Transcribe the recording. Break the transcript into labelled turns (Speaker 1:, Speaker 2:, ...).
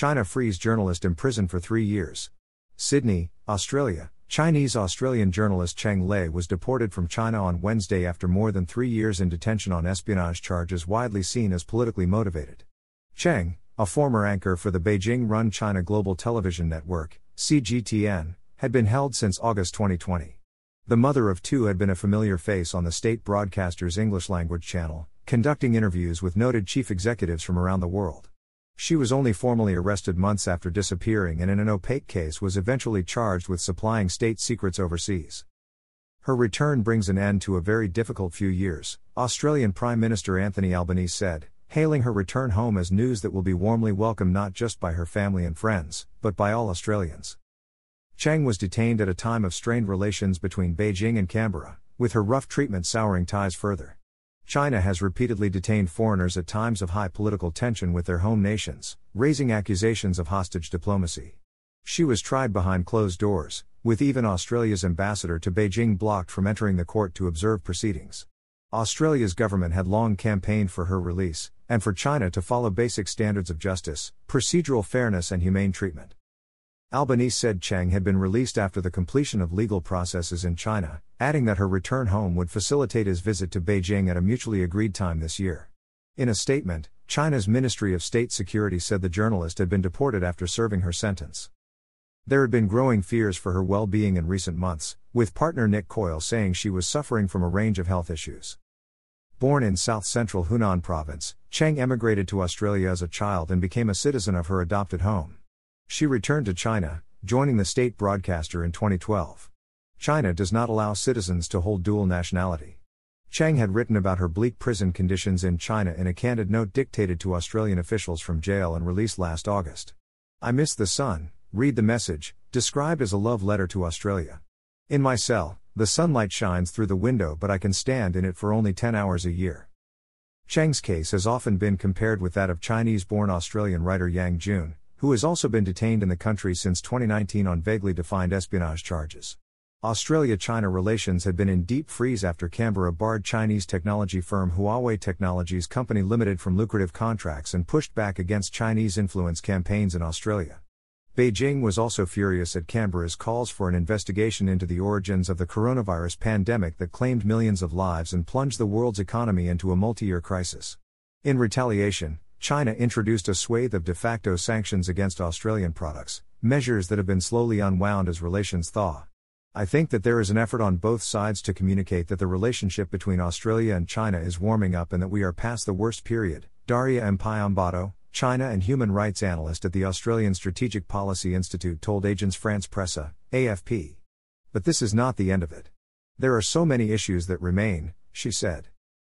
Speaker 1: China frees journalist imprisoned for three years. Sydney, Australia. Chinese Australian journalist Cheng Lei was deported from China on Wednesday after more than three years in detention on espionage charges widely seen as politically motivated. Cheng, a former anchor for the Beijing run China Global Television Network, CGTN, had been held since August 2020. The mother of two had been a familiar face on the state broadcaster's English language channel, conducting interviews with noted chief executives from around the world. She was only formally arrested months after disappearing and in an opaque case was eventually charged with supplying state secrets overseas. Her return brings an end to a very difficult few years, Australian Prime Minister Anthony Albanese said, hailing her return home as news that will be warmly welcomed not just by her family and friends, but by all Australians. Cheng was detained at a time of strained relations between Beijing and Canberra, with her rough treatment souring ties further. China has repeatedly detained foreigners at times of high political tension with their home nations, raising accusations of hostage diplomacy. She was tried behind closed doors, with even Australia's ambassador to Beijing blocked from entering the court to observe proceedings. Australia's government had long campaigned for her release, and for China to follow basic standards of justice, procedural fairness, and humane treatment. Albanese said Cheng had been released after the completion of legal processes in China, adding that her return home would facilitate his visit to Beijing at a mutually agreed time this year. In a statement, China's Ministry of State Security said the journalist had been deported after serving her sentence. There had been growing fears for her well being in recent months, with partner Nick Coyle saying she was suffering from a range of health issues. Born in south central Hunan province, Cheng emigrated to Australia as a child and became a citizen of her adopted home. She returned to China, joining the state broadcaster in 2012. China does not allow citizens to hold dual nationality. Cheng had written about her bleak prison conditions in China in a candid note dictated to Australian officials from jail and released last August. I miss the sun, read the message, described as a love letter to Australia. In my cell, the sunlight shines through the window, but I can stand in it for only 10 hours a year. Cheng's case has often been compared with that of Chinese born Australian writer Yang Jun, who has also been detained in the country since 2019 on vaguely defined espionage charges. Australia China relations had been in deep freeze after Canberra barred Chinese technology firm Huawei Technologies Company Limited from lucrative contracts and pushed back against Chinese influence campaigns in Australia. Beijing was also furious at Canberra's calls for an investigation into the origins of the coronavirus pandemic that claimed millions of lives and plunged the world's economy into a multi year crisis. In retaliation, China introduced a swathe of de facto sanctions against Australian products, measures that have been slowly unwound as relations thaw. I think that there is an effort on both sides to communicate that the relationship between Australia and China is warming up and that we are past the worst period. Daria Impiombato, China and human rights analyst at the Australian Strategic Policy Institute told Agence France Presse, AFP. But this is not the end of it. There are so many issues that remain, she said.